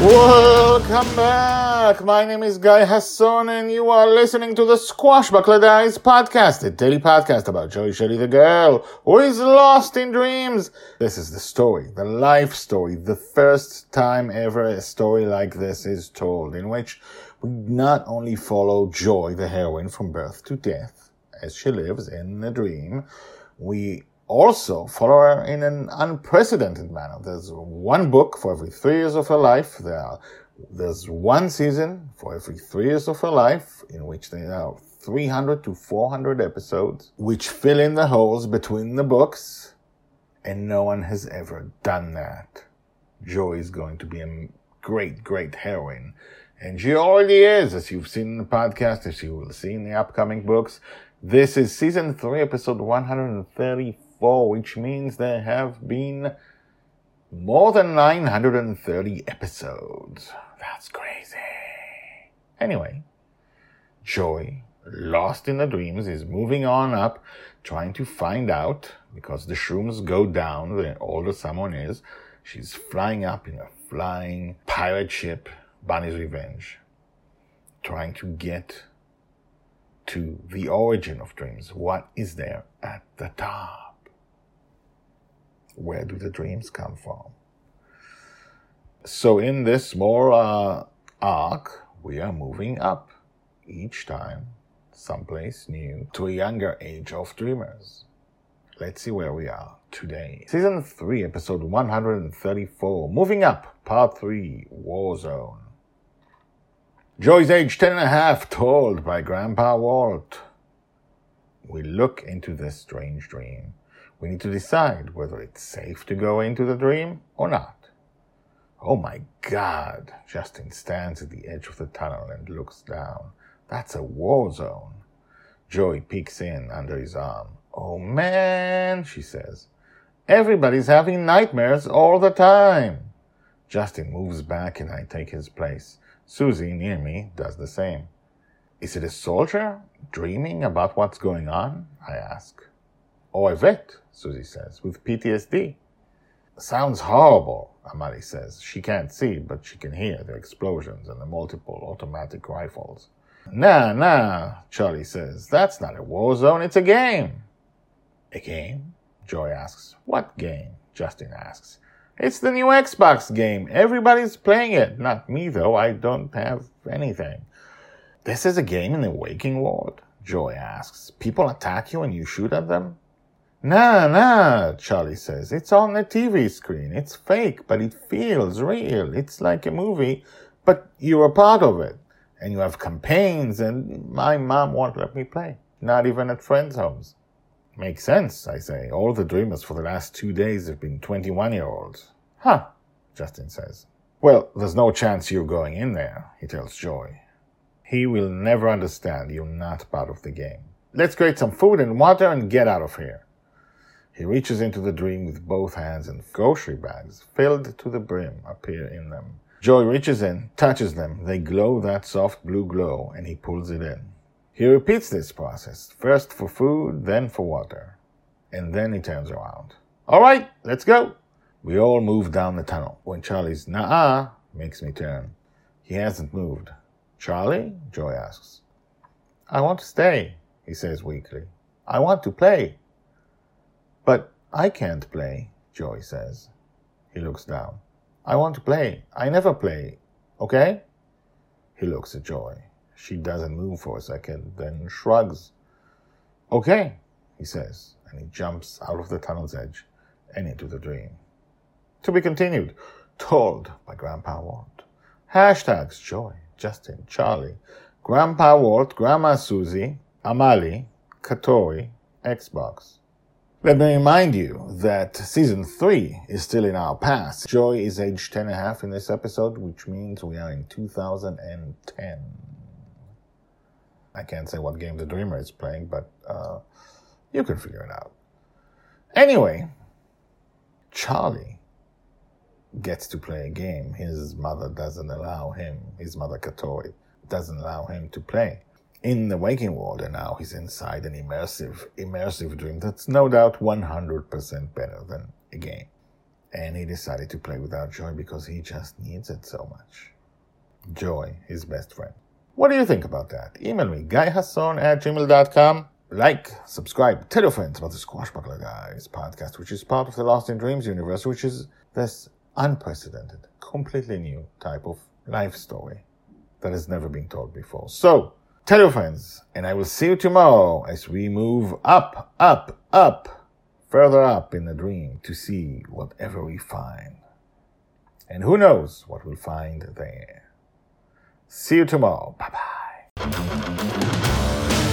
Welcome back. My name is Guy Hasson, and you are listening to the Squashbuckler Diaries podcast, a daily podcast about Joy Shelley, the girl who is lost in dreams. This is the story, the life story, the first time ever a story like this is told, in which we not only follow Joy, the heroine, from birth to death, as she lives in a dream, we also follow her in an unprecedented manner. There's one book for every three years of her life. There are, there's one season for every three years of her life in which there are 300 to 400 episodes, which fill in the holes between the books. And no one has ever done that. Joy is going to be a great, great heroine. And she already is, as you've seen in the podcast, as you will see in the upcoming books. This is season three, episode 134 four, which means there have been more than 930 episodes. That's crazy. Anyway, Joy, lost in the dreams, is moving on up, trying to find out, because the shrooms go down the older someone is. She's flying up in a flying pirate ship, Bonny's Revenge, trying to get to the origin of dreams. What is there at the top? Where do the dreams come from? So in this small uh, arc, we are moving up each time someplace new to a younger age of dreamers. Let's see where we are today. Season 3, episode 134, Moving Up, Part 3, War Zone. Joy's age ten and a half, told by Grandpa Walt. We look into this strange dream we need to decide whether it's safe to go into the dream or not. Oh my God! Justin stands at the edge of the tunnel and looks down. That's a war zone. Joy peeks in under his arm. Oh man, she says. Everybody's having nightmares all the time. Justin moves back and I take his place. Susie, near me, does the same. Is it a soldier dreaming about what's going on? I ask. Or a vet, Susie says, with PTSD. Sounds horrible, Amali says. She can't see, but she can hear the explosions and the multiple automatic rifles. Nah, nah, Charlie says. That's not a war zone, it's a game. A game? Joy asks. What game? Justin asks. It's the new Xbox game. Everybody's playing it. Not me, though. I don't have anything. This is a game in the waking world? Joy asks. People attack you and you shoot at them? Nah, nah, Charlie says. It's on the TV screen. It's fake, but it feels real. It's like a movie, but you're a part of it. And you have campaigns, and my mom won't let me play. Not even at friends' homes. Makes sense, I say. All the dreamers for the last two days have been 21 year olds. Huh, Justin says. Well, there's no chance you're going in there, he tells Joy. He will never understand you're not part of the game. Let's create some food and water and get out of here. He reaches into the dream with both hands and grocery bags filled to the brim appear in them. Joy reaches in, touches them, they glow that soft blue glow, and he pulls it in. He repeats this process, first for food, then for water. And then he turns around. All right, let's go. We all move down the tunnel. When Charlie's nah makes me turn. He hasn't moved. Charlie? Joy asks. I want to stay, he says weakly. I want to play. But I can't play, Joy says. He looks down. I want to play. I never play. Okay? He looks at Joy. She doesn't move for a second, then shrugs. Okay, he says, and he jumps out of the tunnel's edge and into the dream. To be continued, told by Grandpa Walt. Hashtags Joy, Justin, Charlie, Grandpa Walt, Grandma Susie, Amali, Katori Xbox. Let me remind you that season 3 is still in our past. Joy is age 10 and a half in this episode, which means we are in 2010. I can't say what game the Dreamer is playing, but uh, you can figure it out. Anyway, Charlie gets to play a game his mother doesn't allow him, his mother Katori, doesn't allow him to play in the waking world and now he's inside an immersive immersive dream that's no doubt 100% better than a game. And he decided to play without joy because he just needs it so much. Joy his best friend. What do you think about that? Email me guyhasson at gmail.com like subscribe tell your friends about the squashbuckler guys podcast which is part of the lost in dreams universe which is this unprecedented completely new type of life story that has never been told before. So Tell your friends, and I will see you tomorrow as we move up, up, up, further up in the dream to see whatever we find. And who knows what we'll find there. See you tomorrow. Bye bye.